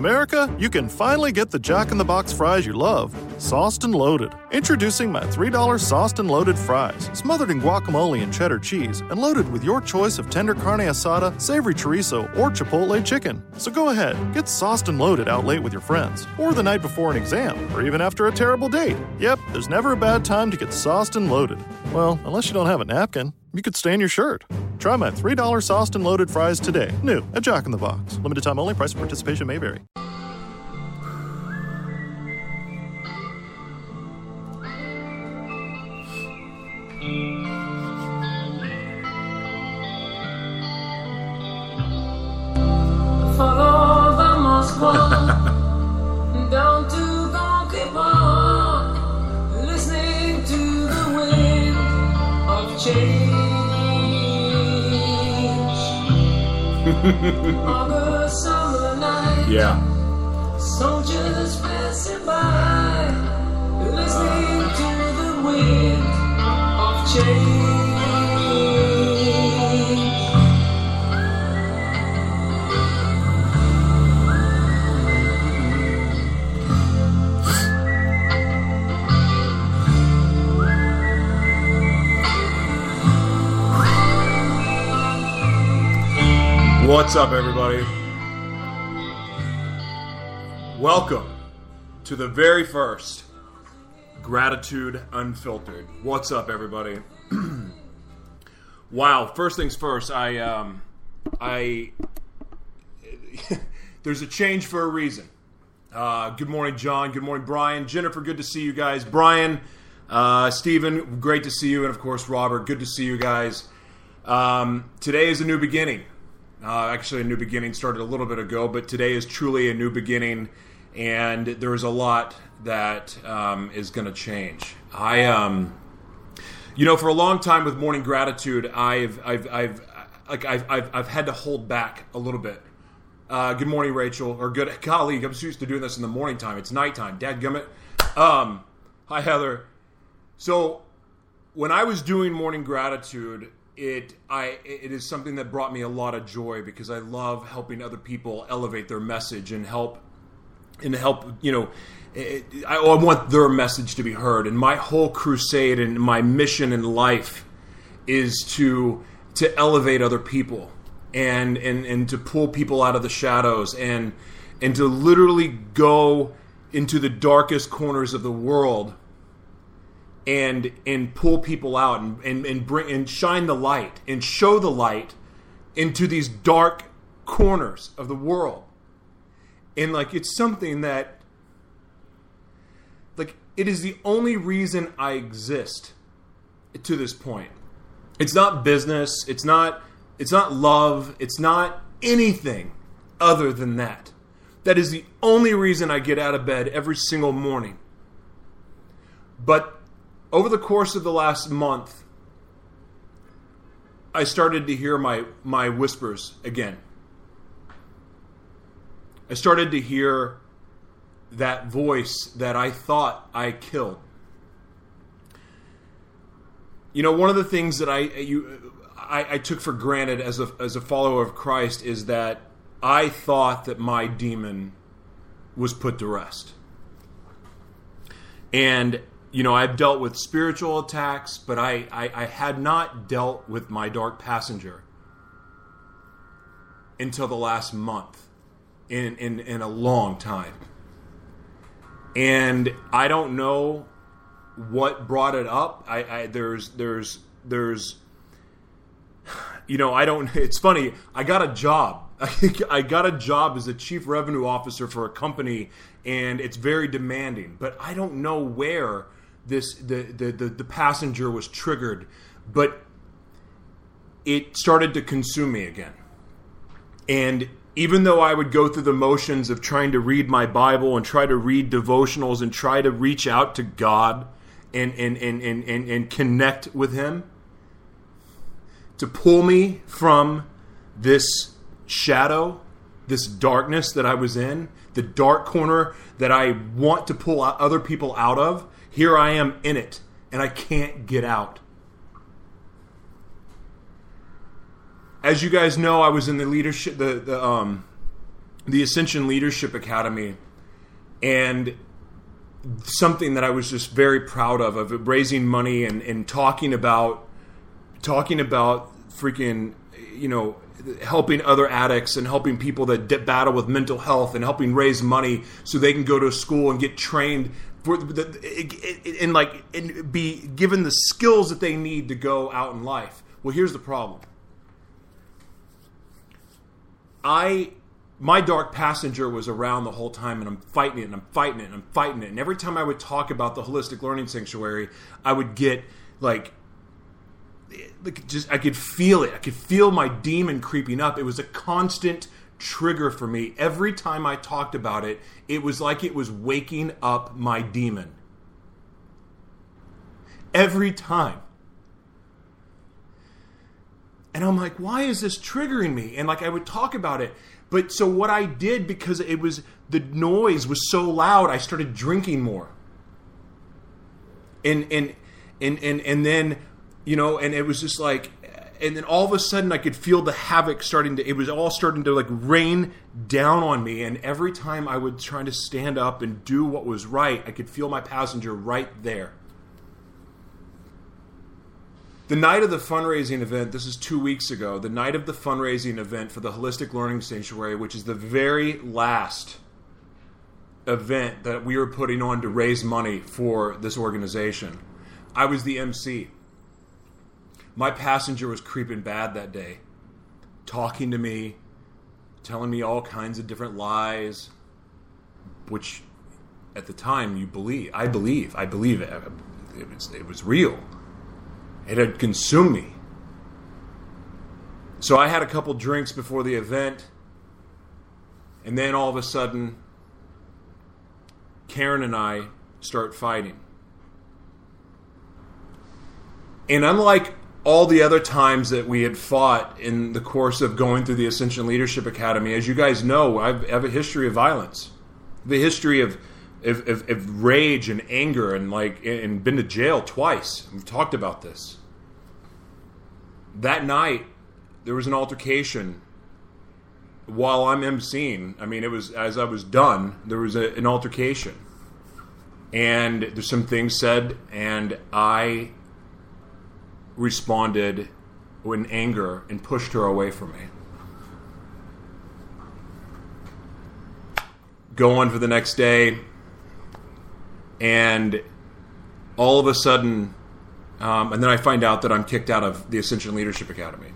America, you can finally get the Jack in the Box fries you love, sauced and loaded. Introducing my $3 sauced and loaded fries, smothered in guacamole and cheddar cheese, and loaded with your choice of tender carne asada, savory chorizo, or chipotle chicken. So go ahead, get sauced and loaded out late with your friends, or the night before an exam, or even after a terrible date. Yep, there's never a bad time to get sauced and loaded. Well, unless you don't have a napkin, you could stain your shirt. Try my $3 sauced and loaded fries today. New at Jack in the Box. Limited time only. Price of participation may vary. Follow down to listening to the wind of change. Night, Yeah. soldiers passing by, listening to the wind of change. What's up, everybody? Welcome to the very first Gratitude Unfiltered. What's up, everybody? wow, first things first, I, um, I, there's a change for a reason. Uh, good morning, John. Good morning, Brian. Jennifer, good to see you guys. Brian, uh, Stephen, great to see you. And of course, Robert, good to see you guys. Um, today is a new beginning. Uh, actually, a new beginning started a little bit ago, but today is truly a new beginning, and there's a lot that um, is going to change. I, um, you know, for a long time with morning gratitude, I've, I've, I've, like, I've, I've, I've had to hold back a little bit. Uh, good morning, Rachel, or good colleague. I'm used to doing this in the morning time. It's nighttime. Dad gummit. Um, hi, Heather. So, when I was doing morning gratitude, it I it is something that brought me a lot of joy because I love helping other people elevate their message and help and help you know I, I want their message to be heard. And my whole crusade and my mission in life is to to elevate other people and and and to pull people out of the shadows and and to literally go into the darkest corners of the world and and pull people out and, and, and bring and shine the light and show the light into these dark corners of the world. And like it's something that like it is the only reason i exist to this point. It's not business. It's not it's not love. It's not anything other than that. That is the only reason i get out of bed every single morning. But over the course of the last month, I started to hear my, my whispers again. I started to hear that voice that I thought I killed. You know, one of the things that I you I, I took for granted as a as a follower of Christ is that I thought that my demon was put to rest. And you know, I've dealt with spiritual attacks, but I, I, I, had not dealt with my dark passenger until the last month in, in, in a long time. And I don't know what brought it up. I, I there's there's there's you know, I don't it's funny, I got a job. I got a job as a chief revenue officer for a company and it's very demanding, but I don't know where this the, the, the, the passenger was triggered, but it started to consume me again. And even though I would go through the motions of trying to read my Bible and try to read devotionals and try to reach out to God and and, and, and, and, and connect with Him, to pull me from this shadow, this darkness that I was in, the dark corner that I want to pull other people out of, here I am in it, and I can't get out. As you guys know, I was in the leadership, the, the um, the Ascension Leadership Academy, and something that I was just very proud of of raising money and, and talking about talking about freaking you know helping other addicts and helping people that battle with mental health and helping raise money so they can go to school and get trained for the, and like be given the skills that they need to go out in life. Well, here's the problem. I my dark passenger was around the whole time and I'm fighting it and I'm fighting it and I'm fighting it. And every time I would talk about the holistic learning sanctuary, I would get like like just I could feel it. I could feel my demon creeping up. It was a constant trigger for me. Every time I talked about it, it was like it was waking up my demon. Every time. And I'm like, why is this triggering me? And like I would talk about it. But so what I did because it was the noise was so loud, I started drinking more. And and and and and then, you know, and it was just like and then all of a sudden I could feel the havoc starting to it was all starting to like rain down on me and every time I would try to stand up and do what was right, I could feel my passenger right there. The night of the fundraising event, this is two weeks ago, the night of the fundraising event for the Holistic Learning Sanctuary, which is the very last event that we were putting on to raise money for this organization. I was the MC. My passenger was creeping bad that day, talking to me, telling me all kinds of different lies, which at the time you believe. I believe. I believe it. It was, it was real. It had consumed me. So I had a couple drinks before the event, and then all of a sudden, Karen and I start fighting. And unlike all the other times that we had fought in the course of going through the Ascension Leadership Academy, as you guys know, I have a history of violence, the history of of, of, of rage and anger, and like and been to jail twice. We've talked about this. That night, there was an altercation while I'm emceeing. I mean, it was as I was done. There was a, an altercation, and there's some things said, and I responded in anger and pushed her away from me. Go on for the next day, and all of a sudden, um, and then I find out that I'm kicked out of the Ascension Leadership Academy.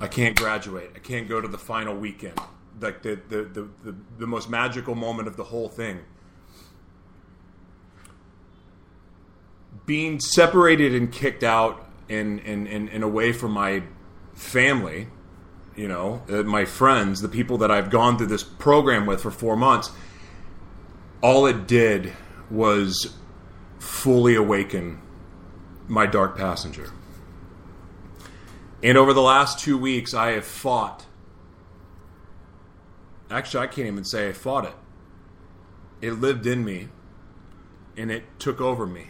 I can't graduate. I can't go to the final weekend. Like the, the, the, the, the most magical moment of the whole thing. Being separated and kicked out and, and, and, and away from my family, you know, uh, my friends, the people that I've gone through this program with for four months, all it did was fully awaken my dark passenger. And over the last two weeks, I have fought. Actually, I can't even say I fought it. It lived in me and it took over me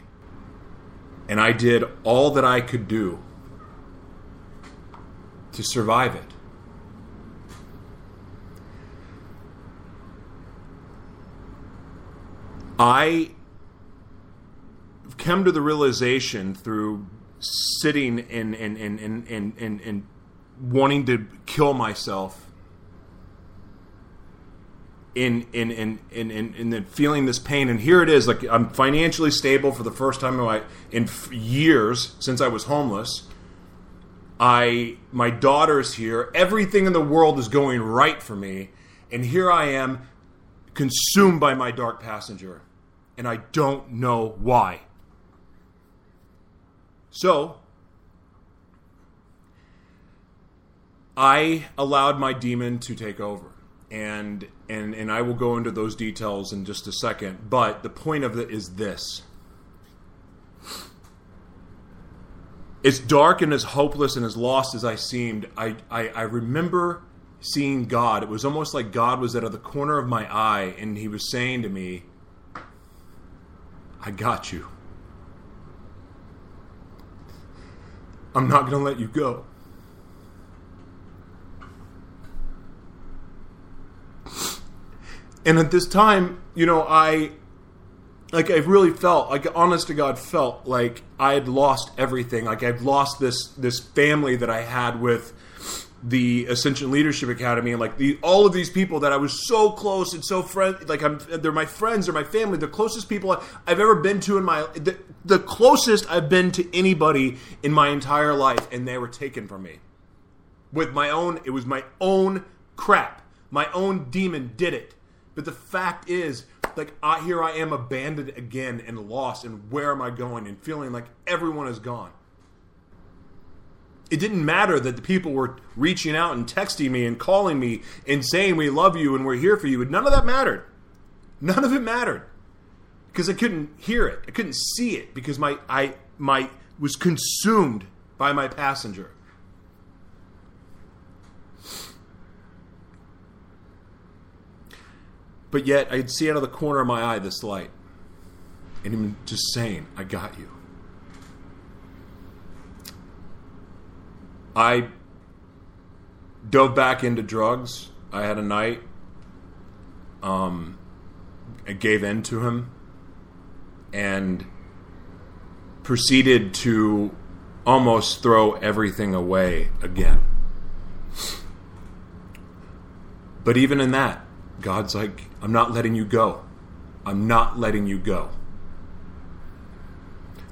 and I did all that I could do to survive it. I come to the realization through sitting and and, and, and, and, and, and wanting to kill myself in in in in in, in the feeling this pain. And here it is like i'm financially stable for the first time in my in years since i was homeless. I my daughter's here. Everything in the world is going right for me. And here i am consumed by my dark passenger. And i don't know why. So i allowed my demon to take over. And and and I will go into those details in just a second. But the point of it is this: as dark and as hopeless and as lost as I seemed, I, I, I remember seeing God. It was almost like God was out of the corner of my eye, and He was saying to me, "I got you. I'm not going to let you go." And at this time, you know, I like I really felt like honest to God felt like I had lost everything. Like I've lost this this family that I had with the Ascension Leadership Academy and like the all of these people that I was so close and so friend like I'm they're my friends, they're my family, the closest people I've ever been to in my the, the closest I've been to anybody in my entire life and they were taken from me. With my own it was my own crap. My own demon did it. But the fact is like I here I am abandoned again and lost and where am I going and feeling like everyone is gone it didn't matter that the people were reaching out and texting me and calling me and saying we love you and we're here for you. And None of that mattered. None of it mattered because I couldn't hear it. I couldn't see it because my I my was consumed by my passenger. But yet I'd see out of the corner of my eye this light. And him just saying, I got you. I dove back into drugs. I had a night. Um, I gave in to him and proceeded to almost throw everything away again. But even in that, God's like, I'm not letting you go. I'm not letting you go.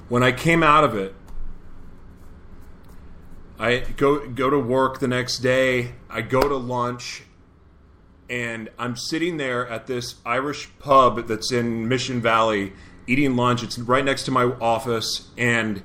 When I came out of it, I go go to work the next day. I go to lunch, and I'm sitting there at this Irish pub that's in Mission Valley eating lunch. It's right next to my office, and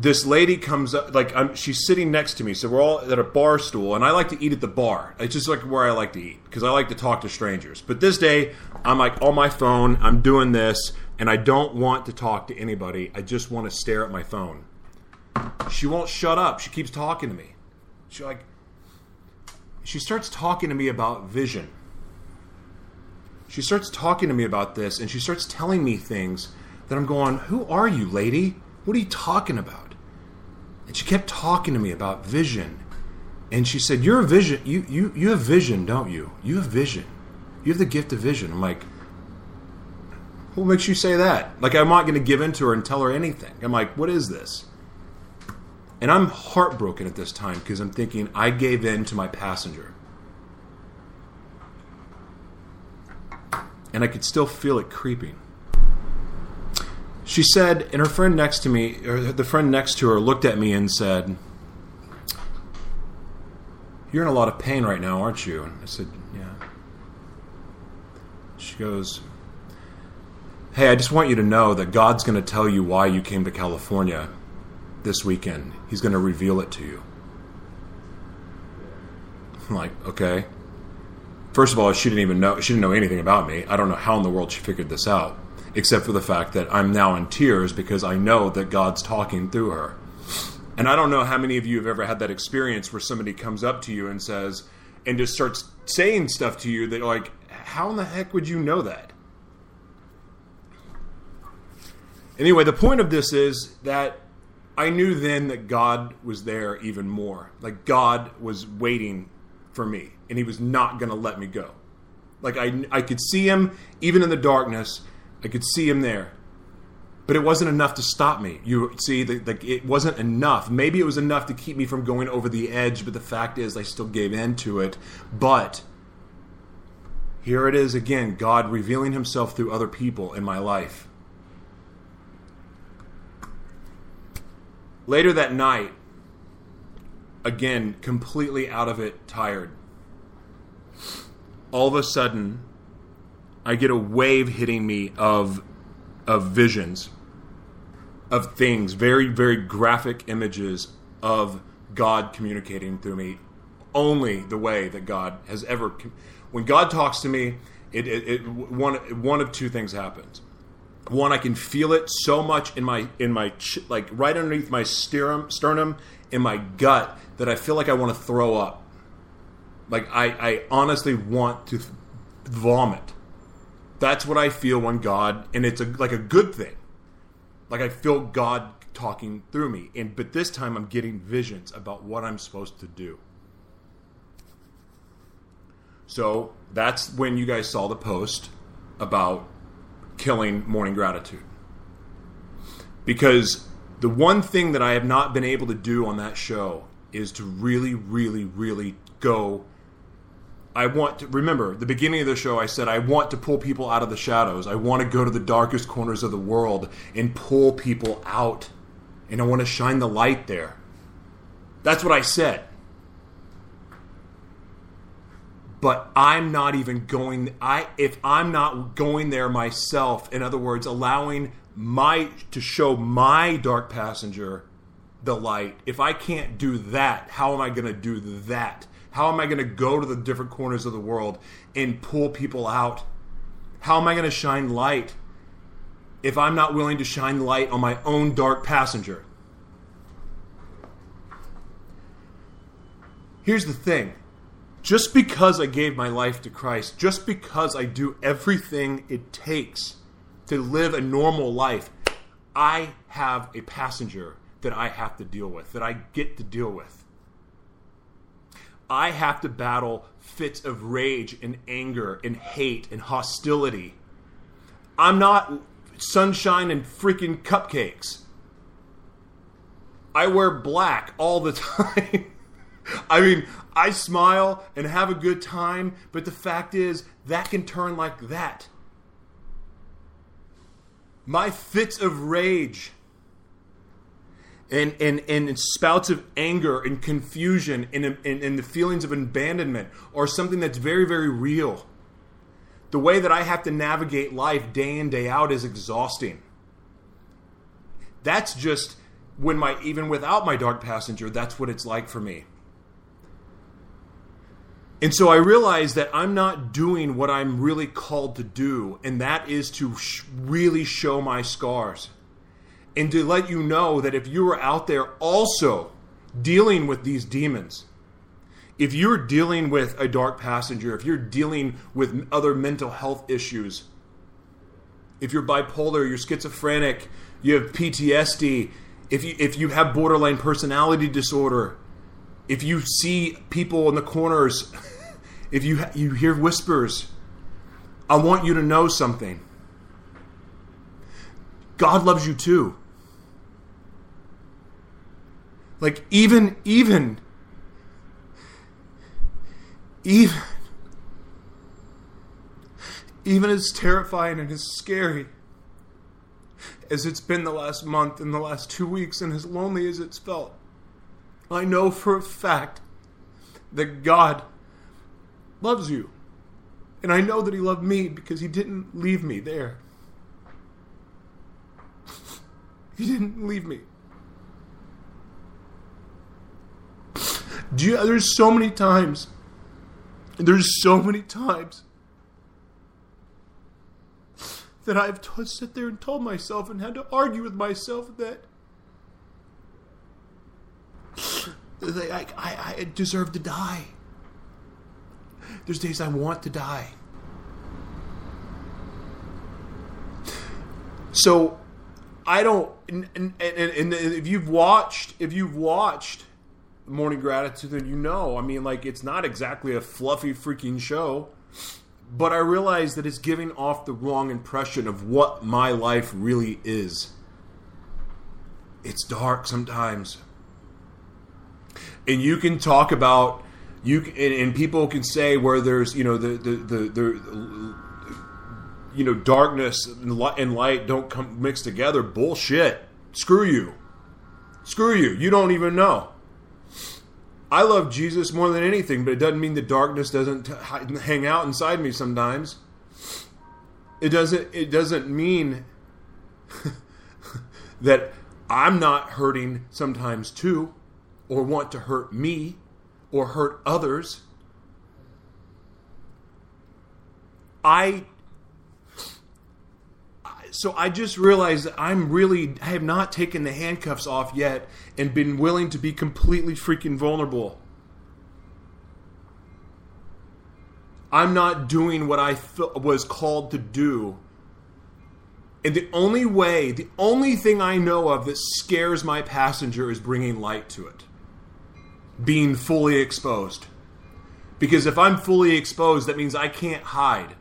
this lady comes up. Like I'm, she's sitting next to me, so we're all at a bar stool, and I like to eat at the bar. It's just like where I like to eat because I like to talk to strangers. But this day, I'm like on my phone. I'm doing this, and I don't want to talk to anybody. I just want to stare at my phone. She won't shut up. She keeps talking to me. She like she starts talking to me about vision. She starts talking to me about this and she starts telling me things that I'm going, "Who are you, lady? What are you talking about?" And she kept talking to me about vision. And she said, "You're a vision. You you you have vision, don't you? You have vision. You have the gift of vision." I'm like, "What makes you say that?" Like I'm not going to give in to her and tell her anything. I'm like, "What is this?" And I'm heartbroken at this time because I'm thinking I gave in to my passenger. And I could still feel it creeping. She said, and her friend next to me, or the friend next to her, looked at me and said, You're in a lot of pain right now, aren't you? And I said, Yeah. She goes, Hey, I just want you to know that God's going to tell you why you came to California this weekend. He's going to reveal it to you. I'm like, okay. First of all, she didn't even know she didn't know anything about me. I don't know how in the world she figured this out, except for the fact that I'm now in tears because I know that God's talking through her. And I don't know how many of you have ever had that experience where somebody comes up to you and says and just starts saying stuff to you that like how in the heck would you know that? Anyway, the point of this is that I knew then that God was there even more. Like God was waiting for me, and He was not going to let me go. Like I, I could see Him even in the darkness. I could see Him there, but it wasn't enough to stop me. You see, the, the, it wasn't enough. Maybe it was enough to keep me from going over the edge, but the fact is, I still gave in to it. But here it is again God revealing Himself through other people in my life. Later that night, again, completely out of it, tired. All of a sudden, I get a wave hitting me of of visions, of things, very, very graphic images of God communicating through me, only the way that God has ever. When God talks to me, it, it, it one one of two things happens. One i can feel it so much in my in my like right underneath my sternum sternum in my gut that i feel like i want to throw up. Like i i honestly want to vomit that's what i feel when god and it's a like a good thing like i feel god talking through me and but this time i'm getting visions about what i'm supposed to do So that's when you guys saw the post about killing morning gratitude. Because the one thing that I have not been able to do on that show is to really, really, really go. I want to remember the beginning of the show. I said I want to pull people out of the shadows. I want to go to the darkest corners of the world and pull people out, and I want to shine the light there. That's what I said. But I'm not even going. I if I'm not going there myself. In other words, allowing my to show my dark passenger the light. If I can't do that, how am I going to do that? How am I going to go to the different corners of the world and pull people out? How am I going to shine light if I'm not willing to shine light on my own dark passenger? Here's the thing just because I gave my life to Christ, just because I do everything it takes to live a normal life, I have a passenger that I have to deal with, that I get to deal with. I have to battle fits of rage and anger and hate and hostility. I'm not sunshine and freaking cupcakes. I wear black all the time. I mean, I smile and have a good time, but the fact is, that can turn like that. My fits of rage and, and, and spouts of anger and confusion and, and, and the feelings of abandonment are something that's very, very real. The way that I have to navigate life day in, day out is exhausting. That's just when my, even without my dark passenger, that's what it's like for me. And so I realize that I'm not doing what I'm really called to do, and that is to sh- really show my scars. And to let you know that if you are out there also dealing with these demons, if you're dealing with a dark passenger, if you're dealing with other mental health issues, if you're bipolar, you're schizophrenic, you have PTSD, if you, if you have borderline personality disorder, if you see people in the corners, if you you hear whispers, I want you to know something. God loves you too. Like even even even even as terrifying and as scary as it's been the last month and the last two weeks and as lonely as it's felt, I know for a fact that God loves you. And I know that He loved me because He didn't leave me there. he didn't leave me. Do you, there's so many times, there's so many times that I've t- sit there and told myself and had to argue with myself that, that I, I, I deserve to die. There's days I want to die. So I don't. And, and, and, and if you've watched, if you've watched Morning Gratitude, then you know. I mean, like it's not exactly a fluffy freaking show, but I realize that it's giving off the wrong impression of what my life really is. It's dark sometimes, and you can talk about you and, and people can say where there's you know the the the, the you know darkness and light don't come mix together. Bullshit. Screw you. Screw you. You don't even know i love jesus more than anything but it doesn't mean the darkness doesn't hang out inside me sometimes it doesn't it doesn't mean that i'm not hurting sometimes too or want to hurt me or hurt others. I so I just realized that I'm really I have not taken the handcuffs off yet and been willing to be completely freaking vulnerable. I'm not doing what I th- was called to do. And the only way, the only thing I know of that scares my passenger is bringing light to it being fully exposed. Because if I'm fully exposed, that means I can't hide.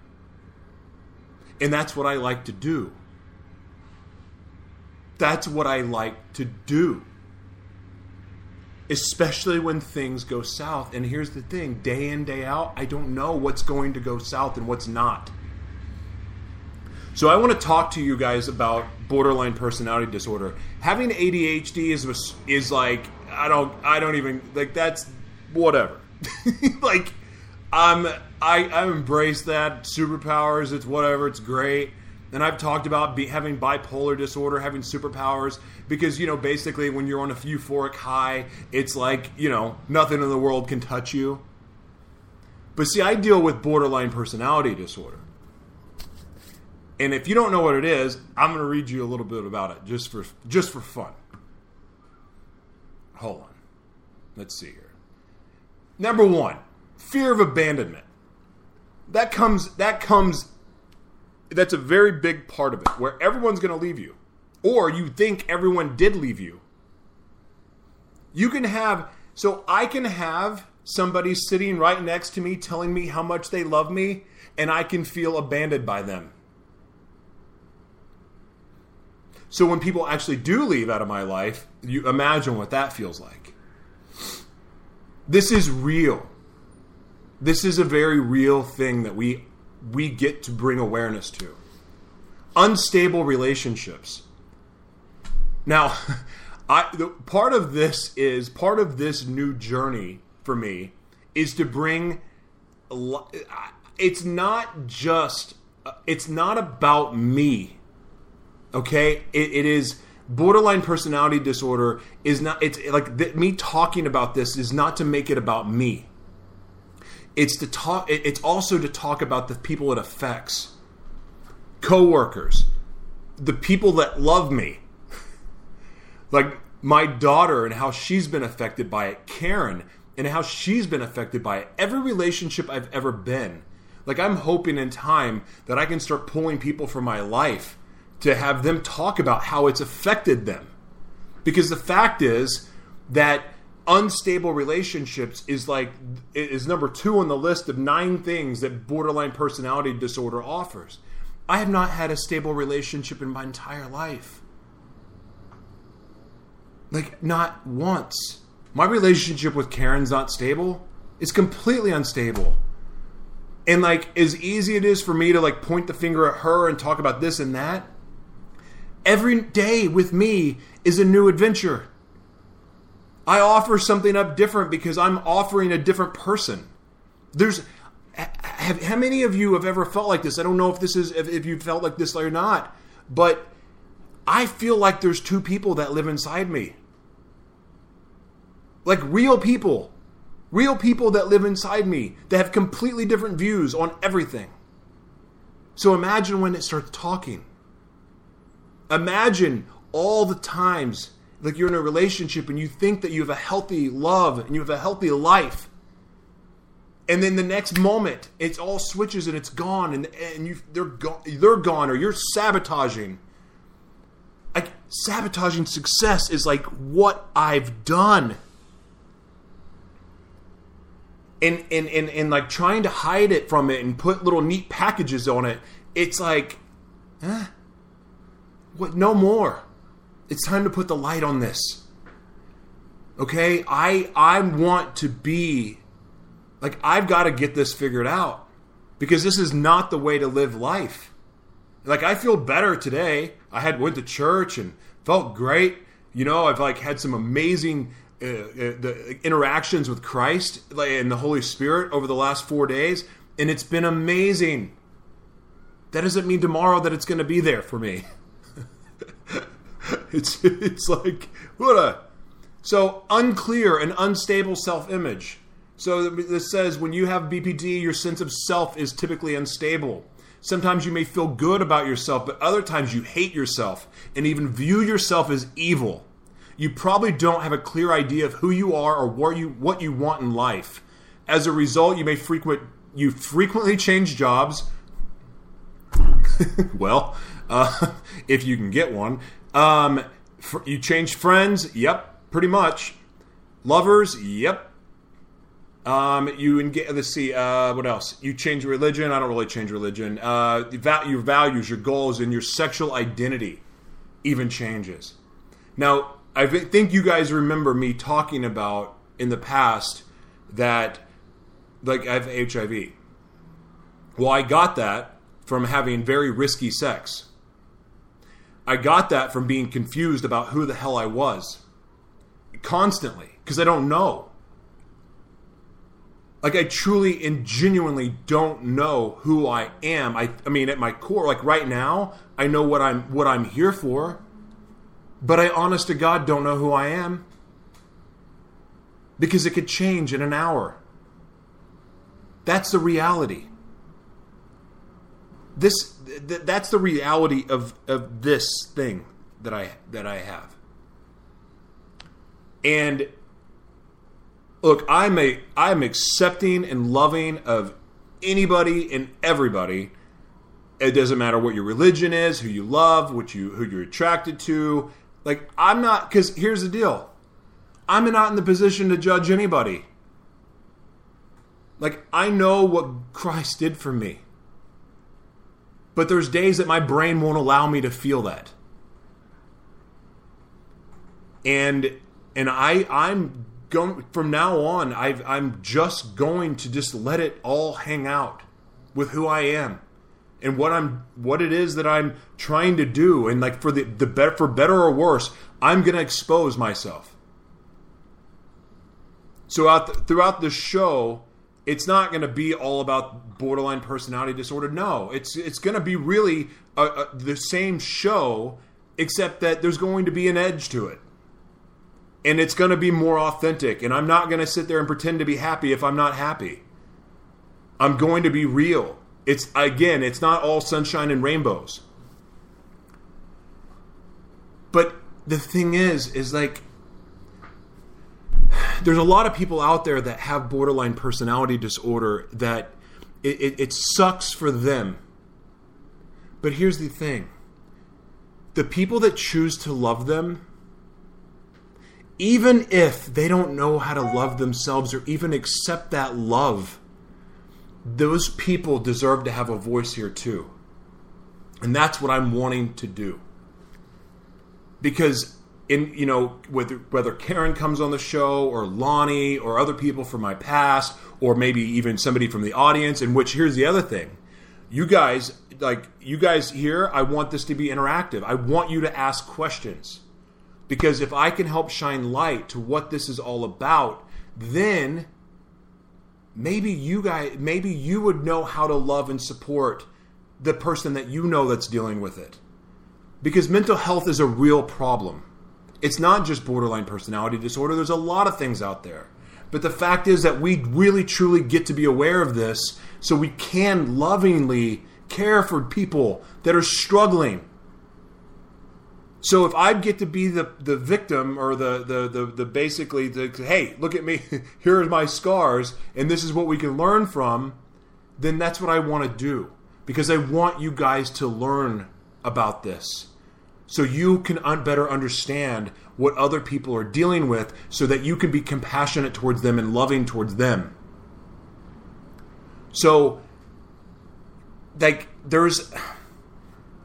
And that's what I like to do. That's what I like to do. Especially when things go south. And here's the thing day in, day out, I don't know what's going to go south and what's not. So I want to talk to you guys about borderline personality disorder. Having ADHD is is like I don't I don't even like that's whatever. like I'm I I embrace that superpowers. It's whatever. It's great. And I've talked about be, having bipolar disorder, having superpowers, because you know basically when you're on a euphoric high, it's like you know nothing in the world can touch you. But see, I deal with borderline personality disorder. And if you don't know what it is, I'm going to read you a little bit about it just for just for fun. Hold on. Let's see here. Number 1, fear of abandonment. That comes that comes that's a very big part of it where everyone's going to leave you or you think everyone did leave you. You can have so I can have somebody sitting right next to me telling me how much they love me and I can feel abandoned by them. So when people actually do leave out of my life, you imagine what that feels like. This is real. This is a very real thing that we we get to bring awareness to. Unstable relationships. Now, I the, part of this is part of this new journey for me is to bring it's not just uh, it's not about me Okay, it, it is borderline personality disorder is not it's like th- me talking about this is not to make it about me it's to talk it's also to talk about the people it affects. Coworkers. The people that love me. Like my daughter and how she's been affected by it. Karen and how she's been affected by it. Every relationship i've ever been. Like i'm hoping in time that i can start pulling people from my life to have them talk about how it's affected them. Because the fact is that unstable relationships is like is number 2 on the list of 9 things that borderline personality disorder offers. I have not had a stable relationship in my entire life. Like not once. My relationship with Karen's not stable. It's completely unstable. And like as easy it is for me to like point the finger at her and talk about this and that, Every day with me is a new adventure. I offer something up different because I'm offering a different person. There's have, how many of you have ever felt like this? I don't know if this is if, if you felt like this or not, but I feel like there's two people that live inside me. Like real people. Real people that live inside me that have completely different views on everything. So imagine when it starts talking. Imagine all the times like you're in a relationship and you think that you have a healthy love and you have a healthy life. And then the next moment, it's all switches and it's gone, and and you they're gone, they're gone, or you're sabotaging. Like sabotaging success is like what I've done. And, and, and, and like trying to hide it from it and put little neat packages on it, it's like, eh, what? No more. It's time to put the light on this. Okay? I I want to be like I've got to get this figured out because this is not the way to live life. Like I feel better today. I had went to church and felt great. You know, I've like had some amazing uh, uh, the interactions with Christ and the Holy Spirit over the last 4 days and it's been amazing. That doesn't mean tomorrow that it's going to be there for me. it's it's like what a so unclear and unstable self-image. So this says when you have BPD, your sense of self is typically unstable. Sometimes you may feel good about yourself, but other times you hate yourself and even view yourself as evil. You probably don't have a clear idea of who you are or what you what you want in life. As a result, you may frequent you frequently change jobs. well, uh, if you can get one. Um, for, you change friends? Yep, pretty much. Lovers? Yep. Um, you engage. Let's see. Uh, what else? You change religion. I don't really change religion. Uh, your values, your goals, and your sexual identity even changes. Now, I think you guys remember me talking about in the past that, like, I have HIV. Well, I got that from having very risky sex. I got that from being confused about who the hell I was constantly because I don't know. Like I truly and genuinely don't know who I am. I I mean at my core like right now, I know what I'm what I'm here for. But I honest to God don't know who I am. Because it could change in an hour. That's the reality. This th- that's the reality of of this thing that I that I have. And look, I'm a I'm accepting and loving of anybody and everybody. It doesn't matter what your religion is, who you love, what you who you're attracted to. Like I'm not cuz here's the deal. I'm not in the position to judge anybody. Like I know what Christ did for me. But there's days that my brain won't allow me to feel that. And and I I'm going from now on i I'm just going to just let it all hang out with who I am and what I'm what it is that I'm trying to do and like for the the better for better or worse I'm going to expose myself. So out the, throughout the show it's not going to be all about borderline personality disorder. No, it's it's going to be really a, a, the same show except that there's going to be an edge to it and it's going to be more authentic. And I'm not going to sit there and pretend to be happy if I'm not happy. I'm going to be real. It's again, it's not all sunshine and rainbows. But the thing is, is like there's a lot of people out there that have borderline personality disorder that it, it, it sucks for them. But here's the thing the people that choose to love them even if they don't know how to love themselves or even accept that love, those people deserve to have a voice here too. And that's what I'm wanting to do. Because in you know whether whether Karen comes on the show or Lonnie or other people from my past or maybe even somebody from the audience in which here's the other thing. You guys like you guys here I want this to be interactive. I want you to ask questions because if I can help shine light to what this is all about, then maybe you guys maybe you would know how to love and support the person that you know that's dealing with it. Because mental health is a real problem. It's not just borderline personality disorder, there's a lot of things out there. But the fact is that we really truly get to be aware of this so we can lovingly care for people that are struggling so if I get to be the, the victim or the, the, the, the basically the hey, look at me, here are my scars, and this is what we can learn from, then that's what I want to do. Because I want you guys to learn about this. So you can un- better understand what other people are dealing with so that you can be compassionate towards them and loving towards them. So like there's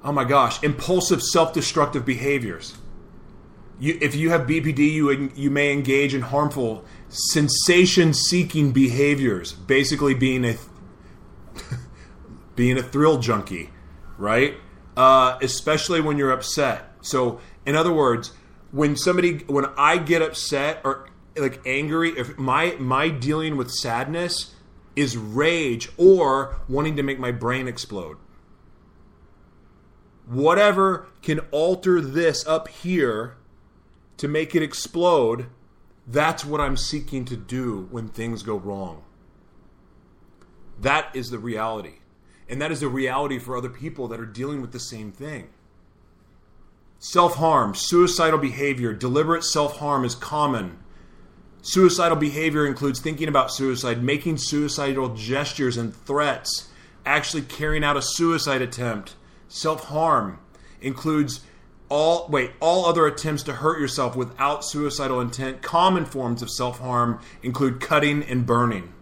oh my gosh, impulsive self-destructive behaviors. You, if you have BPD, you you may engage in harmful sensation-seeking behaviors, basically being a being a thrill junkie, right? Uh, especially when you're upset. So, in other words, when somebody when I get upset or like angry, if my my dealing with sadness is rage or wanting to make my brain explode whatever can alter this up here to make it explode, that's what I'm seeking to do when things go wrong. That is the reality. And that is the reality for other people that are dealing with the same thing. Self harm, suicidal behavior, deliberate self harm is common. Suicidal behavior includes thinking about suicide, making suicidal gestures and threats, actually carrying out a suicide attempt Self harm includes all wait all other attempts to hurt yourself without suicidal intent common forms of self-harm include cutting and burning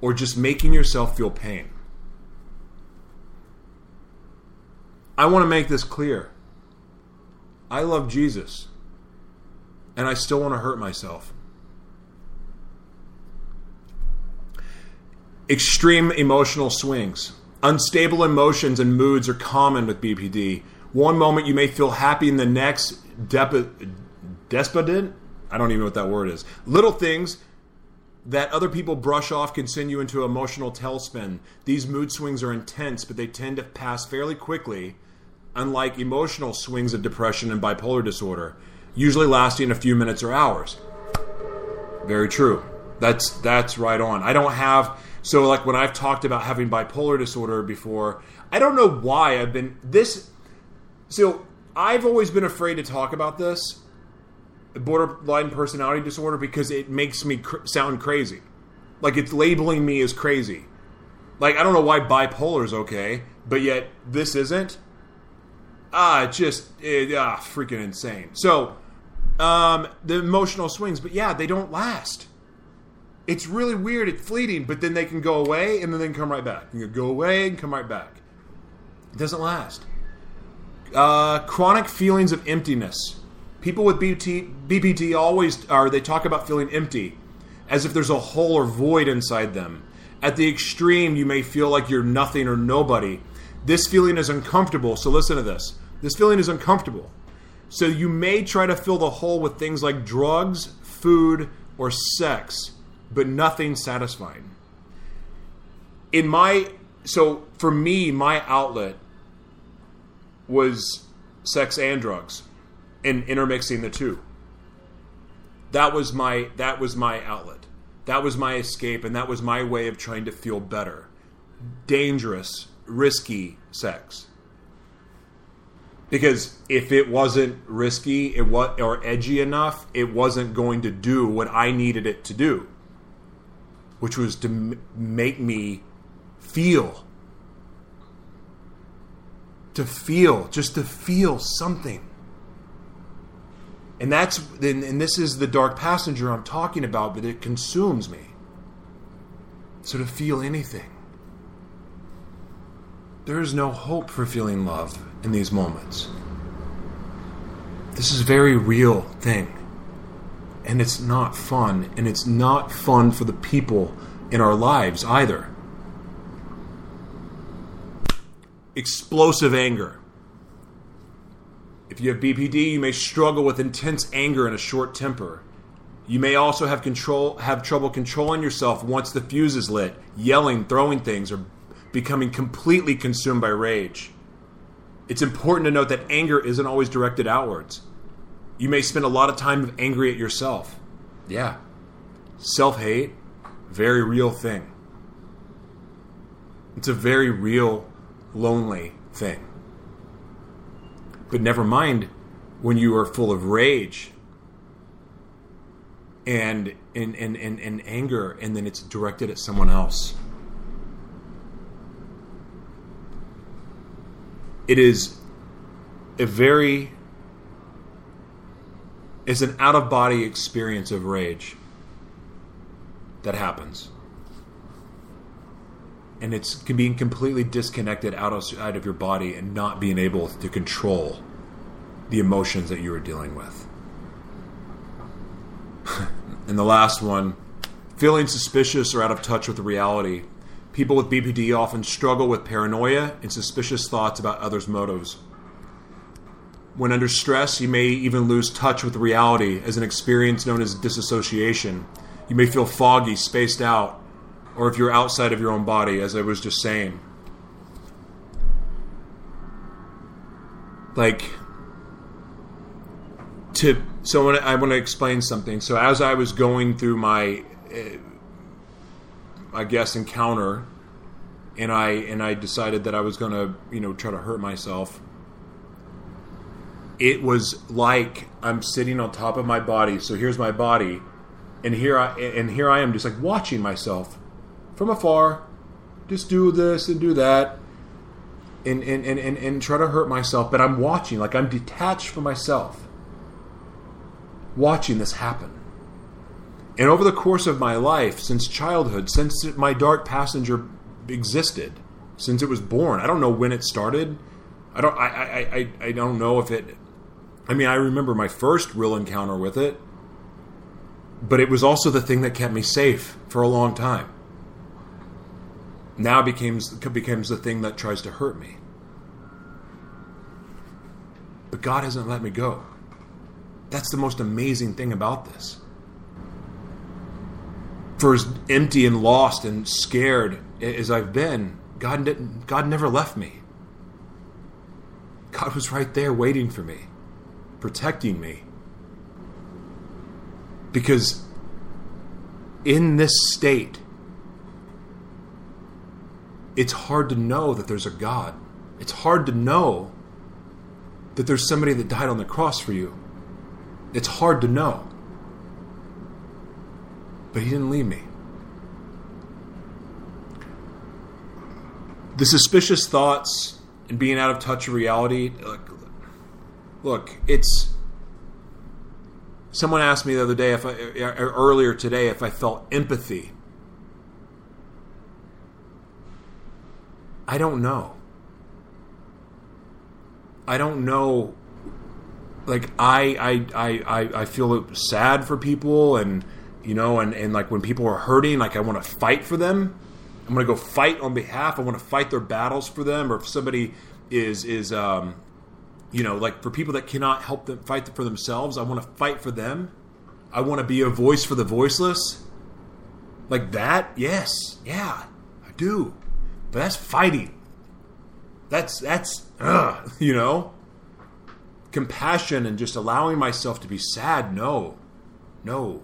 or just making yourself feel pain i want to make this clear i love jesus and i still want to hurt myself extreme emotional swings unstable emotions and moods are common with bpd one moment you may feel happy, and the next dep- despondent. I don't even know what that word is. Little things that other people brush off can send you into emotional tailspin. These mood swings are intense, but they tend to pass fairly quickly, unlike emotional swings of depression and bipolar disorder, usually lasting a few minutes or hours. Very true. That's that's right on. I don't have so like when I've talked about having bipolar disorder before, I don't know why I've been this so I've always been afraid to talk about this borderline personality disorder because it makes me cr- sound crazy. Like it's labeling me as crazy. Like I don't know why bipolar is okay, but yet this isn't. Ah, just it, ah, freaking insane. So, um, the emotional swings, but yeah, they don't last. It's really weird. It's fleeting, but then they can go away and then they can come right back. You can go away and come right back. It doesn't last. Uh, chronic feelings of emptiness. People with BT, BPD always are, they talk about feeling empty, as if there's a hole or void inside them. At the extreme, you may feel like you're nothing or nobody. This feeling is uncomfortable, so listen to this. This feeling is uncomfortable. So you may try to fill the hole with things like drugs, food, or sex, but nothing satisfying. In my, so for me, my outlet was sex and drugs and intermixing the two that was my that was my outlet that was my escape and that was my way of trying to feel better dangerous risky sex because if it wasn't risky it was or edgy enough it wasn't going to do what i needed it to do which was to m- make me feel to feel, just to feel something. And that's and, and this is the dark passenger I'm talking about, but it consumes me. So to feel anything. There is no hope for feeling love in these moments. This is a very real thing. And it's not fun. And it's not fun for the people in our lives either. explosive anger. If you have BPD, you may struggle with intense anger and a short temper. You may also have control have trouble controlling yourself once the fuse is lit, yelling, throwing things, or becoming completely consumed by rage. It's important to note that anger isn't always directed outwards. You may spend a lot of time angry at yourself. Yeah. Self-hate, very real thing. It's a very real lonely thing. But never mind when you are full of rage and and, and, and, and anger and then it's directed at someone else. It is a very it's an out of body experience of rage that happens and it's being completely disconnected outside of your body and not being able to control the emotions that you are dealing with. and the last one, feeling suspicious or out of touch with reality. People with BPD often struggle with paranoia and suspicious thoughts about others' motives. When under stress, you may even lose touch with reality as an experience known as disassociation. You may feel foggy, spaced out, or if you're outside of your own body, as I was just saying. Like, to so I want to, I want to explain something. So as I was going through my, eh, I guess encounter, and I and I decided that I was going to you know try to hurt myself. It was like I'm sitting on top of my body. So here's my body, and here I and here I am just like watching myself from afar. Just do this and do that. and, and, and, and, and try to hurt myself, but I'm watching, like I'm detached from myself, watching this happen. And over the course of my life, since childhood, since my dark passenger existed, since it was born, I don't know when it started. I don't. I. I. I, I don't know if it. I mean, I remember my first real encounter with it, but it was also the thing that kept me safe for a long time. Now becomes becomes the thing that tries to hurt me. But God hasn't let me go. That's the most amazing thing about this for as empty and lost and scared as I've been, God didn't, God never left me. God was right there waiting for me, protecting me. Because in this state, it's hard to know that there's a God. It's hard to know that there's somebody that died on the cross for you. It's hard to know. But he didn't leave me. The suspicious thoughts and being out of touch with reality. Look, look, it's. Someone asked me the other day, if I, er, earlier today, if I felt empathy. I don't know. I don't know. Like I, I, I, I feel sad for people and you know, and, and like when people are hurting, like I want to fight for them. I'm going to go fight on behalf. I want to fight their battles for them. Or if somebody is is um, you know, like for people that cannot help them fight for themselves, I want to fight for them. I want to be a voice for the voiceless. Like that, yes, yeah, I do. But that's fighting. That's that's ugh, you know. Compassion and just allowing myself to be sad. No, no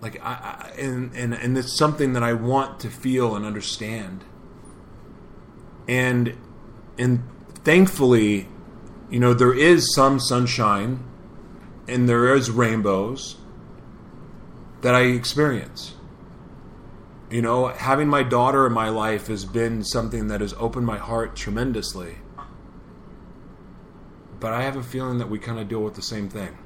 like I, I, and and and it's something that I want to feel and understand. And and thankfully, you know, there is some sunshine and there is rainbows that I experience. You know, having my daughter in my life has been something that has opened my heart tremendously. But I have a feeling that we kind of deal with the same thing.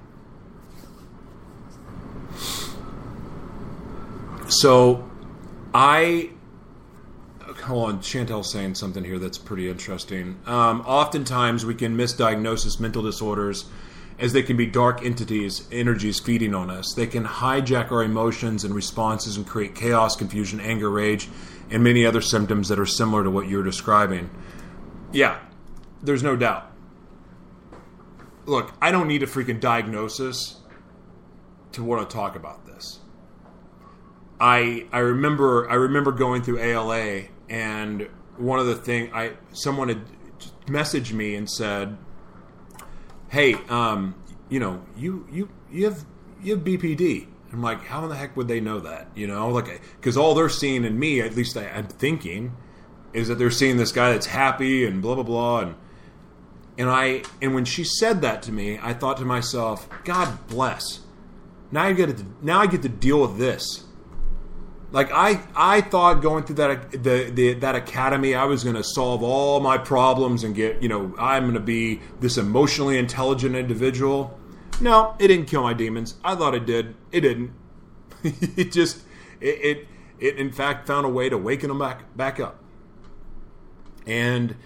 So, I hold on. Chantel's saying something here that's pretty interesting. Um, oftentimes, we can misdiagnose mental disorders as they can be dark entities, energies feeding on us. They can hijack our emotions and responses and create chaos, confusion, anger, rage, and many other symptoms that are similar to what you're describing. Yeah, there's no doubt. Look, I don't need a freaking diagnosis to want to talk about this. I I remember I remember going through ALA and one of the thing I someone had messaged me and said, "Hey, um, you know, you you you have you have BPD." I'm like, how in the heck would they know that? You know, like because all they're seeing in me, at least I, I'm thinking, is that they're seeing this guy that's happy and blah blah blah and and I and when she said that to me, I thought to myself, God bless. Now I get to now I get to deal with this like I, I thought going through that the, the that academy, I was going to solve all my problems and get you know I'm going to be this emotionally intelligent individual. No, it didn't kill my demons. I thought it did. It didn't. it just it, it it in fact found a way to waken them back back up. And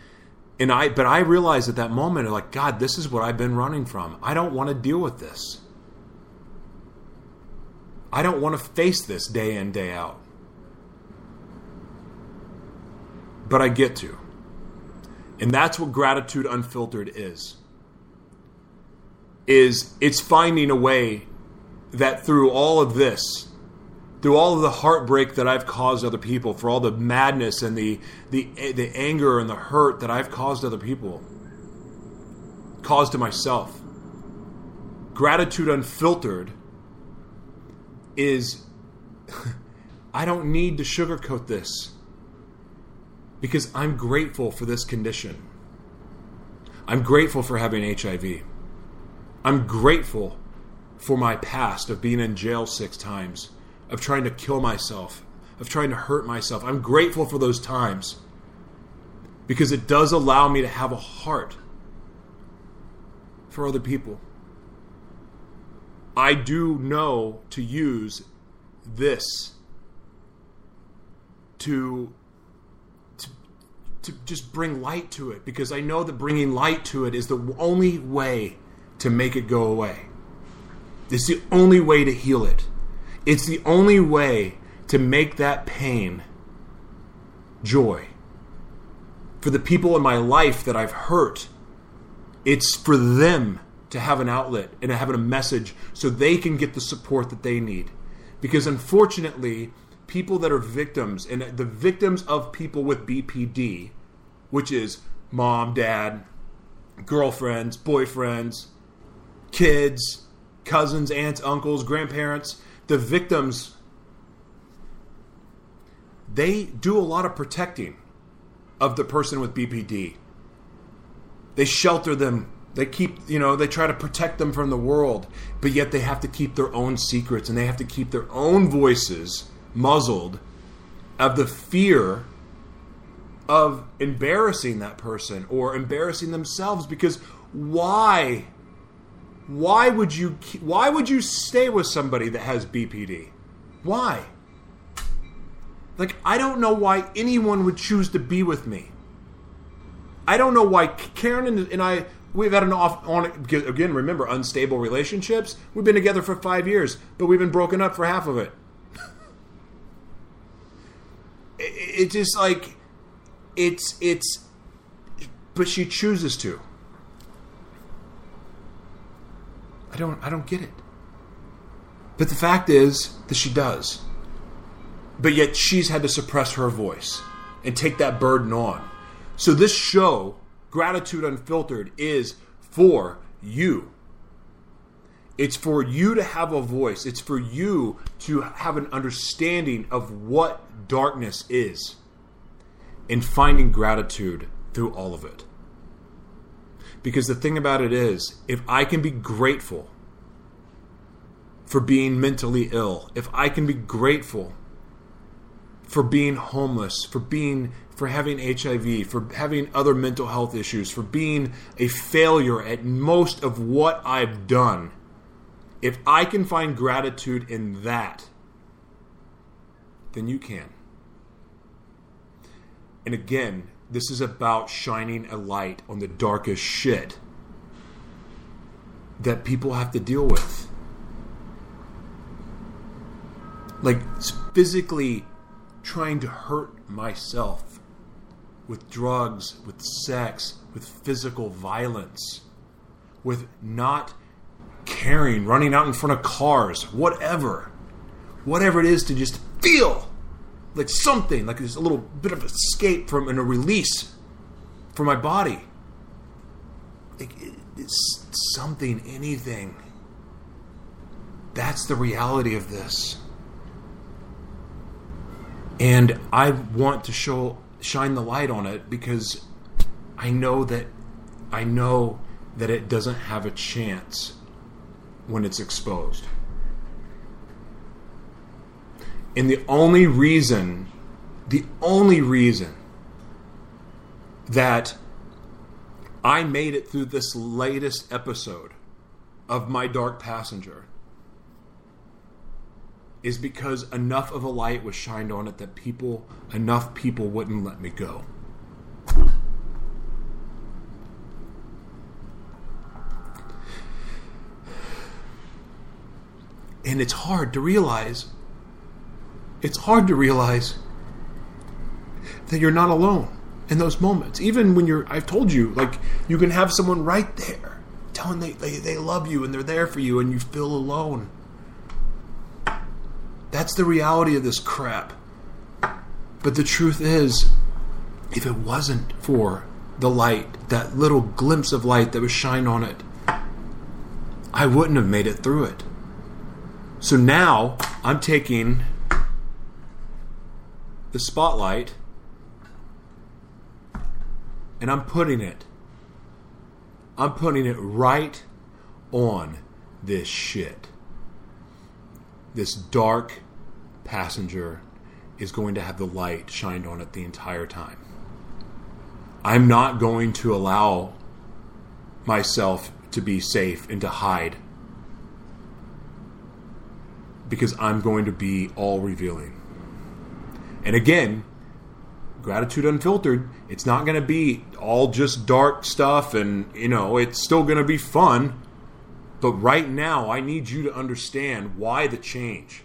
and I but I realized at that moment like God, this is what I've been running from. I don't want to deal with this. I don't want to face this day in, day out. But I get to. And that's what gratitude unfiltered is. Is it's finding a way that through all of this, through all of the heartbreak that I've caused other people, for all the madness and the the the anger and the hurt that I've caused other people, caused to myself. Gratitude unfiltered is I don't need to sugarcoat this because I'm grateful for this condition. I'm grateful for having HIV. I'm grateful for my past of being in jail six times, of trying to kill myself, of trying to hurt myself. I'm grateful for those times. because it does allow me to have a heart for other people. I do know to use this to to to just bring light to it because I know that bringing light to it is the only way to make it go away. It's the only way to heal it. It's the only way to make that pain joy. For the people in my life that I've hurt, it's for them to have an outlet and have a message so they can get the support that they need. Because unfortunately, people that are victims and the victims of people with BPD, which is mom, dad, girlfriends, boyfriends, kids, cousins, aunts, uncles, grandparents, the victims, they do a lot of protecting of the person with BPD. They shelter them. They keep, you know, they try to protect them from the world, but yet they have to keep their own secrets and they have to keep their own voices muzzled of the fear of embarrassing that person or embarrassing themselves because why why would you why would you stay with somebody that has BPD? Why? Like I don't know why anyone would choose to be with me. I don't know why Karen and, I we've had an off on again remember unstable relationships. We've been together for 5 years, but we've been broken up for half of it. it, it just like it's it's but she chooses to. I don't I don't get it. But the fact is that she does. But yet she's had to suppress her voice and take that burden on. So this show, Gratitude Unfiltered, is for you. It's for you to have a voice. It's for you to have an understanding of what darkness is and finding gratitude through all of it. Because the thing about it is, if I can be grateful for being mentally ill, if I can be grateful for being homeless, for being for having HIV, for having other mental health issues, for being a failure at most of what I've done, if I can find gratitude in that, then you can. And again, this is about shining a light on the darkest shit that people have to deal with. Like physically trying to hurt myself with drugs, with sex, with physical violence, with not caring, running out in front of cars, whatever. Whatever it is to just feel like something, like there's a little bit of escape from and a release for my body. Like it's something, anything. That's the reality of this. And I want to show shine the light on it because I know that I know that it doesn't have a chance when it's exposed. And the only reason, the only reason that I made it through this latest episode of My Dark Passenger is because enough of a light was shined on it that people, enough people wouldn't let me go. And it's hard to realize it's hard to realize that you're not alone in those moments. Even when you're, I've told you, like, you can have someone right there telling they, they, they love you and they're there for you and you feel alone. That's the reality of this crap. But the truth is, if it wasn't for the light, that little glimpse of light that was shined on it, I wouldn't have made it through it. So now I'm taking the spotlight and I'm putting it I'm putting it right on this shit. This dark passenger is going to have the light shined on it the entire time. I'm not going to allow myself to be safe and to hide because I'm going to be all revealing. And again, gratitude unfiltered, it's not going to be all just dark stuff and, you know, it's still going to be fun. But right now, I need you to understand why the change.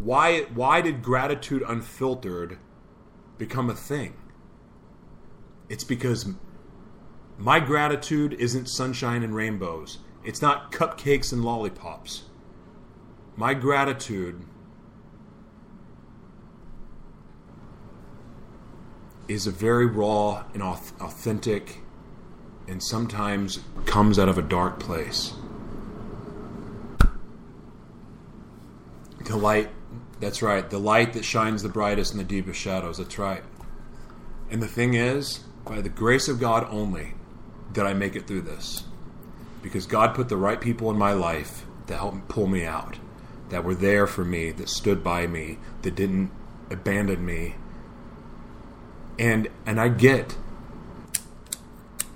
Why why did gratitude unfiltered become a thing? It's because my gratitude isn't sunshine and rainbows. It's not cupcakes and lollipops. My gratitude is a very raw and authentic and sometimes comes out of a dark place. The light, that's right, the light that shines the brightest in the deepest shadows, that's right. And the thing is, by the grace of God only, did I make it through this. Because God put the right people in my life to help pull me out, that were there for me, that stood by me, that didn't abandon me. And and I get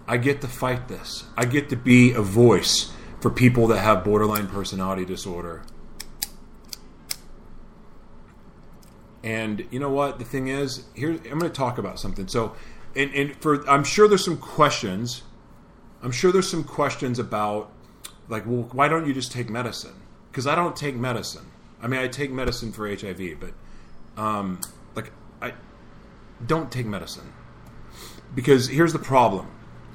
I get to fight this. I get to be a voice for people that have borderline personality disorder. And you know what? The thing is, here I'm going to talk about something. So, and, and for I'm sure there's some questions. I'm sure there's some questions about, like, well, why don't you just take medicine? Because I don't take medicine. I mean, I take medicine for HIV, but, um, like, I don't take medicine because here's the problem: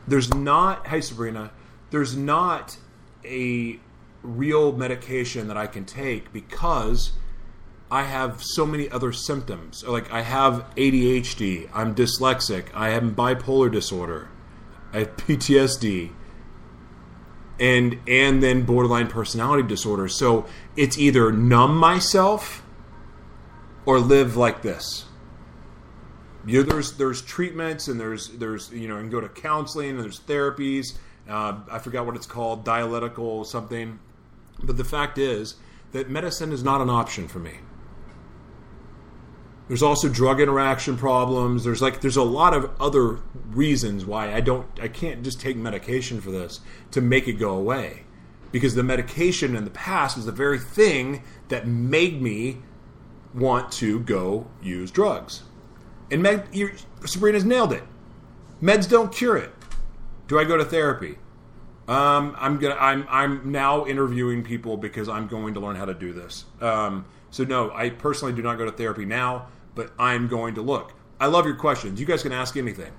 there's not. Hey, Sabrina, there's not a real medication that I can take because I have so many other symptoms. Like I have ADHD, I'm dyslexic, I have bipolar disorder, I have PTSD, and and then borderline personality disorder. So it's either numb myself or live like this. You know, there's there's treatments and there's there's you know can go to counseling and there's therapies. Uh, I forgot what it's called, dialectical something. But the fact is that medicine is not an option for me. There's also drug interaction problems. There's like there's a lot of other reasons why I don't I can't just take medication for this to make it go away. Because the medication in the past was the very thing that made me want to go use drugs. And you, Sabrina's nailed it. Meds don't cure it. Do I go to therapy? Um, I'm gonna. I'm. I'm now interviewing people because I'm going to learn how to do this. Um, so no, I personally do not go to therapy now, but I'm going to look. I love your questions. You guys can ask anything.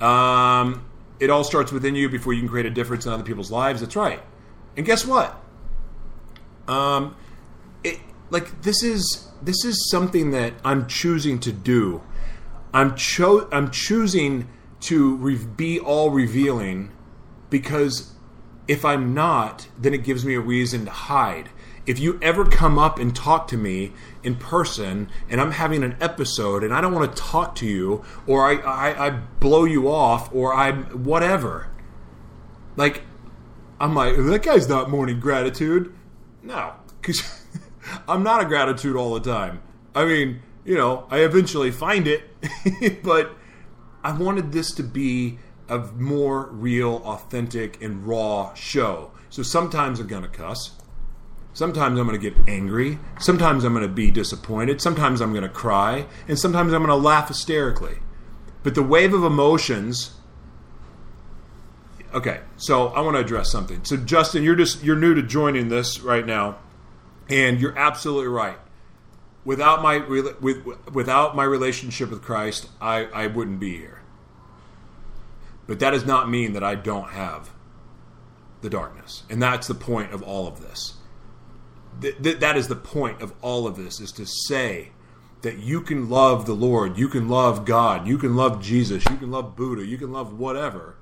Um, it all starts within you before you can create a difference in other people's lives. That's right. And guess what? Um, it like this is this is something that I'm choosing to do. I'm cho- I'm choosing to re- be all revealing because if I'm not, then it gives me a reason to hide. If you ever come up and talk to me in person and I'm having an episode and I don't want to talk to you or I, I, I blow you off or I'm whatever, like, I'm like, that guy's not morning gratitude. No, because I'm not a gratitude all the time. I mean, you know, I eventually find it, but I wanted this to be a more real, authentic, and raw show. So sometimes I'm going to cuss. Sometimes I'm going to get angry. Sometimes I'm going to be disappointed. Sometimes I'm going to cry. And sometimes I'm going to laugh hysterically. But the wave of emotions. Okay, so I want to address something. So Justin, you're just you're new to joining this right now, and you're absolutely right. Without my with, without my relationship with Christ, I, I wouldn't be here. But that does not mean that I don't have the darkness. And that's the point of all of this. Th- th- that is the point of all of this is to say that you can love the Lord, you can love God, you can love Jesus, you can love Buddha, you can love whatever.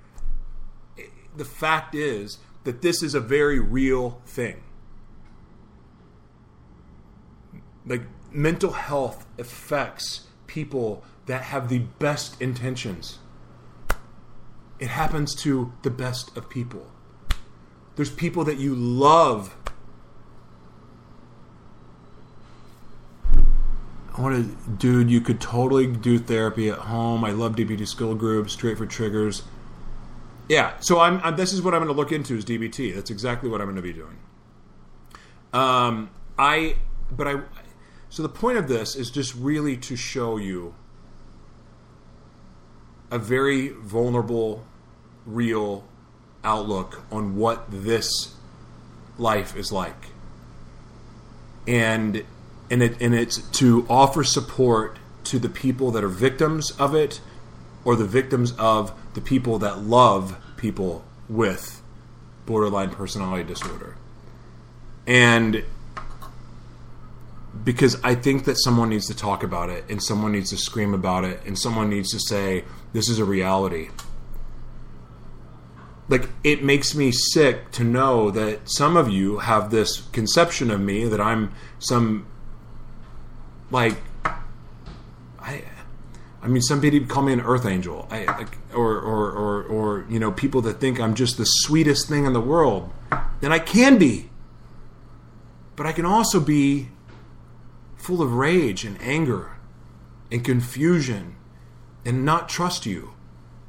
The fact is that this is a very real thing. Like mental health affects people that have the best intentions. It happens to the best of people. There's people that you love. I want to, dude. You could totally do therapy at home. I love DBT skill groups, straight for triggers. Yeah, so I'm, I'm. This is what I'm going to look into is DBT. That's exactly what I'm going to be doing. Um, I, but I. So the point of this is just really to show you a very vulnerable, real outlook on what this life is like, and and it and it's to offer support to the people that are victims of it, or the victims of the people that love people with borderline personality disorder, and because I think that someone needs to talk about it and someone needs to scream about it and someone needs to say this is a reality. Like it makes me sick to know that some of you have this conception of me that I'm some like I I mean some people call me an earth angel. I like or or or or you know people that think I'm just the sweetest thing in the world. And I can be. But I can also be full of rage and anger and confusion and not trust you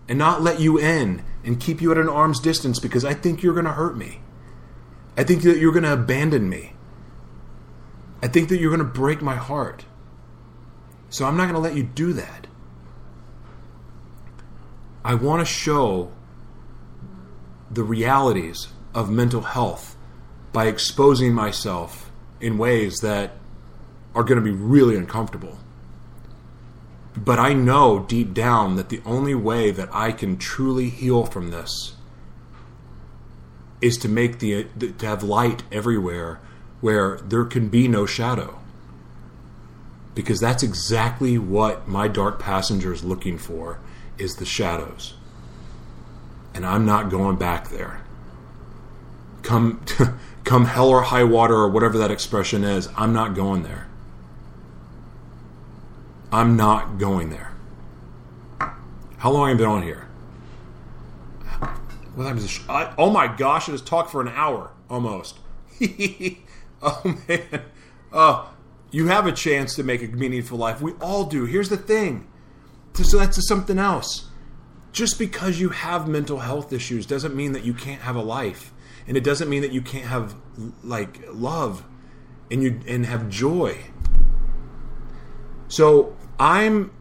and not let you in and keep you at an arm's distance because I think you're going to hurt me. I think that you're going to abandon me. I think that you're going to break my heart. So I'm not going to let you do that. I want to show the realities of mental health by exposing myself in ways that are going to be really uncomfortable. But I know deep down that the only way that I can truly heal from this is to make the to have light everywhere where there can be no shadow. Because that's exactly what my dark passenger is looking for is the shadows. And I'm not going back there. Come come hell or high water or whatever that expression is, I'm not going there. I'm not going there. How long have I been on here? What time? I, oh my gosh, it has talked for an hour almost. oh man. Oh, you have a chance to make a meaningful life. We all do. Here's the thing. So that's something else. Just because you have mental health issues doesn't mean that you can't have a life. And it doesn't mean that you can't have like love and you and have joy. So I'm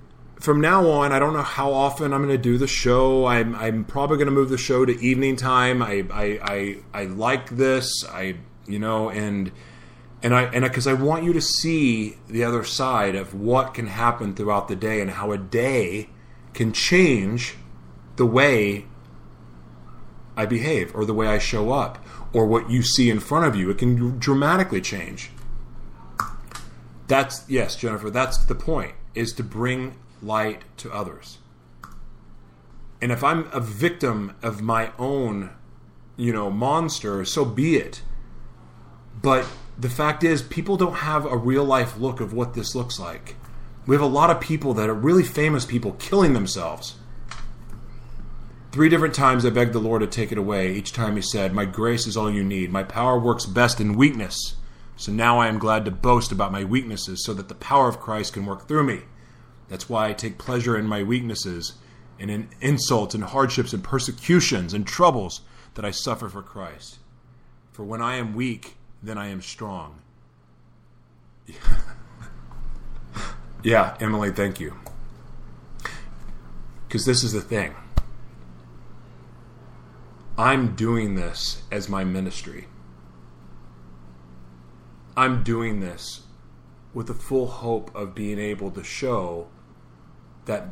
from now on. I don't know how often I'm going to do the show. I'm I'm probably going to move the show to evening time. I I I, I like this. I you know and and I and because I, I want you to see the other side of what can happen throughout the day and how a day can change the way I behave or the way I show up or what you see in front of you. It can dramatically change. That's yes, Jennifer. That's the point: is to bring light to others. And if I'm a victim of my own, you know, monster, so be it. But the fact is, people don't have a real life look of what this looks like. We have a lot of people that are really famous people killing themselves. Three different times I begged the Lord to take it away. Each time He said, My grace is all you need. My power works best in weakness. So now I am glad to boast about my weaknesses so that the power of Christ can work through me. That's why I take pleasure in my weaknesses and in insults and hardships and persecutions and troubles that I suffer for Christ. For when I am weak, then I am strong. yeah, Emily, thank you. Because this is the thing. I'm doing this as my ministry. I'm doing this with the full hope of being able to show that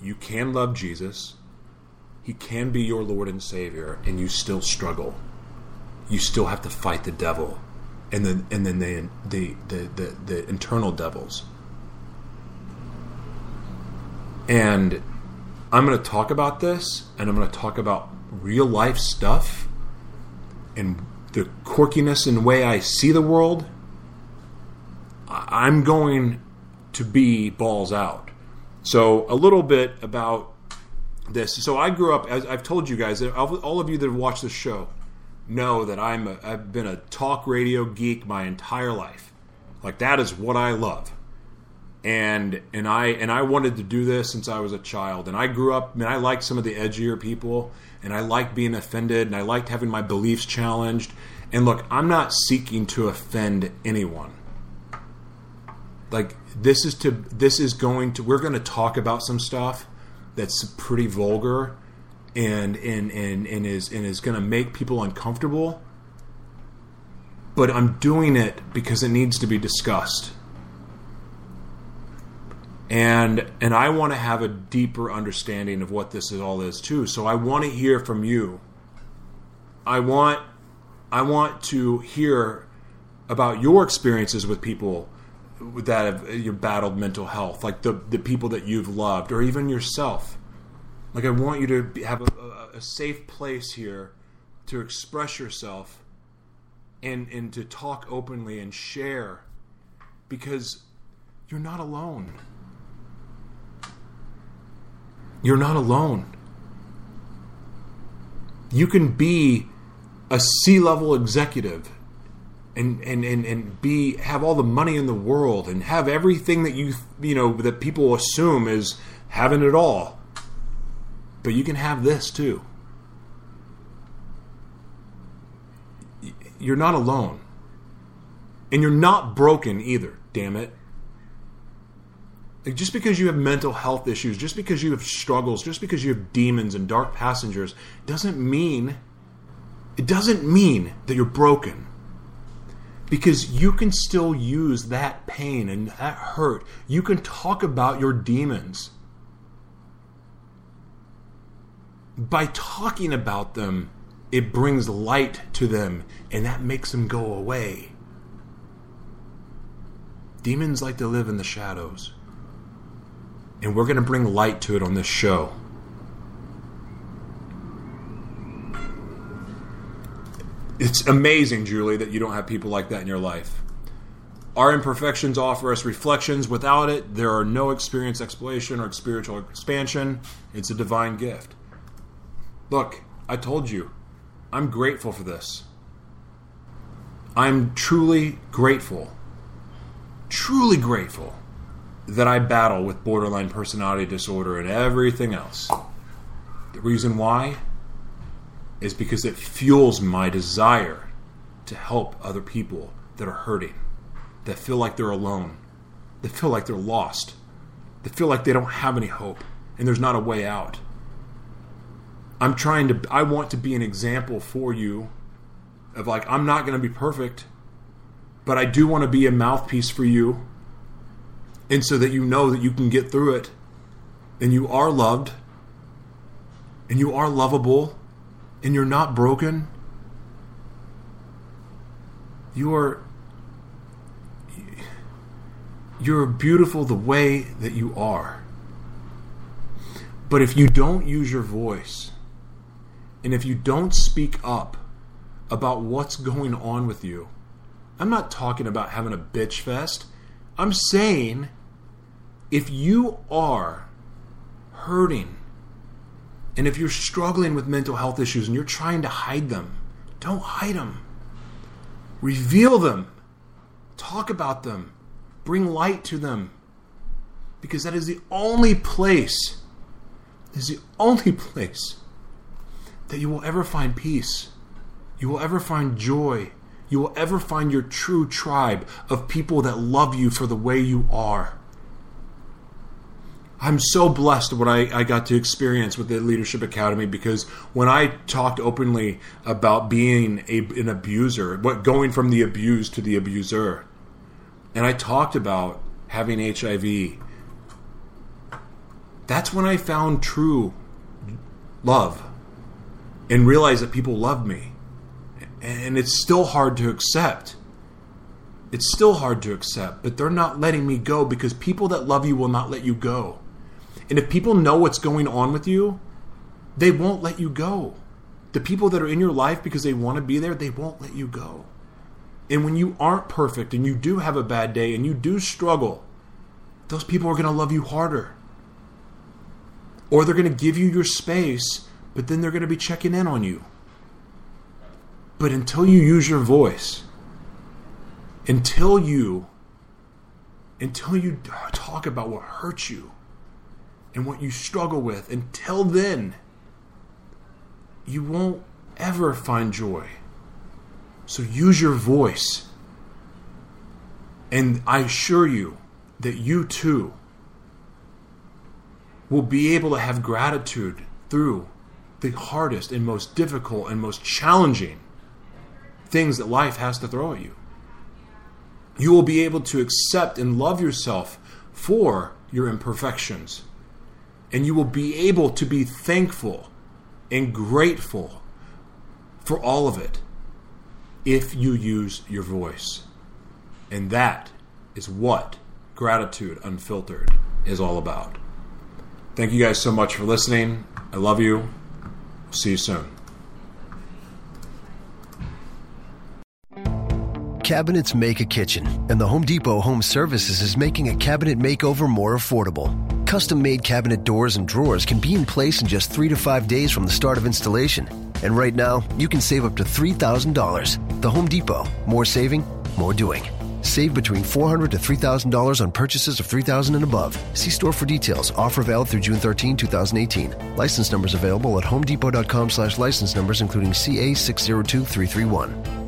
you can love Jesus, He can be your Lord and Savior, and you still struggle. You still have to fight the devil, and then and then the the the, the, the internal devils. And I'm going to talk about this, and I'm going to talk about real life stuff and the quirkiness in the way I see the world, I'm going to be balls out. So, a little bit about this. So, I grew up, as I've told you guys, all of you that have watched the show know that I'm a, I've been a talk radio geek my entire life. Like, that is what I love. and and I and I wanted to do this since I was a child. And I grew up. and I liked some of the edgier people, and I liked being offended, and I liked having my beliefs challenged. And look, I'm not seeking to offend anyone. Like this is to this is going to we're going to talk about some stuff that's pretty vulgar and and and, and is and is going to make people uncomfortable but I'm doing it because it needs to be discussed. And and I want to have a deeper understanding of what this is all is too. So I want to hear from you. I want I want to hear about your experiences with people that have you battled mental health, like the the people that you've loved, or even yourself. Like I want you to have a, a, a safe place here to express yourself and and to talk openly and share because you're not alone. You're not alone. You can be a C-level executive and, and, and, and be have all the money in the world and have everything that you you know that people assume is having it all. But you can have this too. you're not alone. And you're not broken either, damn it. Like just because you have mental health issues, just because you have struggles, just because you have demons and dark passengers, doesn't mean it doesn't mean that you're broken. Because you can still use that pain and that hurt. You can talk about your demons. By talking about them, it brings light to them and that makes them go away. Demons like to live in the shadows. And we're going to bring light to it on this show. It's amazing, Julie, that you don't have people like that in your life. Our imperfections offer us reflections. Without it, there are no experience exploration or spiritual expansion. It's a divine gift. Look, I told you, I'm grateful for this. I'm truly grateful, truly grateful that I battle with borderline personality disorder and everything else. The reason why is because it fuels my desire to help other people that are hurting, that feel like they're alone, that feel like they're lost, that feel like they don't have any hope and there's not a way out. I'm trying to, I want to be an example for you of like, I'm not going to be perfect, but I do want to be a mouthpiece for you. And so that you know that you can get through it and you are loved and you are lovable and you're not broken. You are you're beautiful the way that you are. But if you don't use your voice and if you don't speak up about what's going on with you, I'm not talking about having a bitch fest. I'm saying if you are hurting and if you're struggling with mental health issues and you're trying to hide them, don't hide them. Reveal them. Talk about them. Bring light to them. Because that is the only place, is the only place that you will ever find peace. You will ever find joy. You will ever find your true tribe of people that love you for the way you are. I'm so blessed what I, I got to experience with the Leadership Academy because when I talked openly about being a, an abuser, what going from the abused to the abuser, and I talked about having HIV, that's when I found true love and realize that people love me. And it's still hard to accept. It's still hard to accept, but they're not letting me go because people that love you will not let you go. And if people know what's going on with you, they won't let you go. The people that are in your life because they want to be there, they won't let you go. And when you aren't perfect and you do have a bad day and you do struggle, those people are going to love you harder. Or they're going to give you your space, but then they're going to be checking in on you. But until you use your voice, until you until you talk about what hurts you and what you struggle with. Until then, you won't ever find joy. So use your voice. And I assure you that you too will be able to have gratitude through the hardest and most difficult and most challenging things that life has to throw at you. You will be able to accept and love yourself for your imperfections. And you will be able to be thankful and grateful for all of it if you use your voice. And that is what Gratitude Unfiltered is all about. Thank you guys so much for listening. I love you. See you soon. Cabinets make a kitchen, and the Home Depot Home Services is making a cabinet makeover more affordable. Custom made cabinet doors and drawers can be in place in just three to five days from the start of installation. And right now, you can save up to $3,000. The Home Depot. More saving, more doing. Save between 400 to $3,000 on purchases of $3,000 and above. See store for details. Offer valid through June 13, 2018. License numbers available at homedepot.com slash license numbers, including CA602331.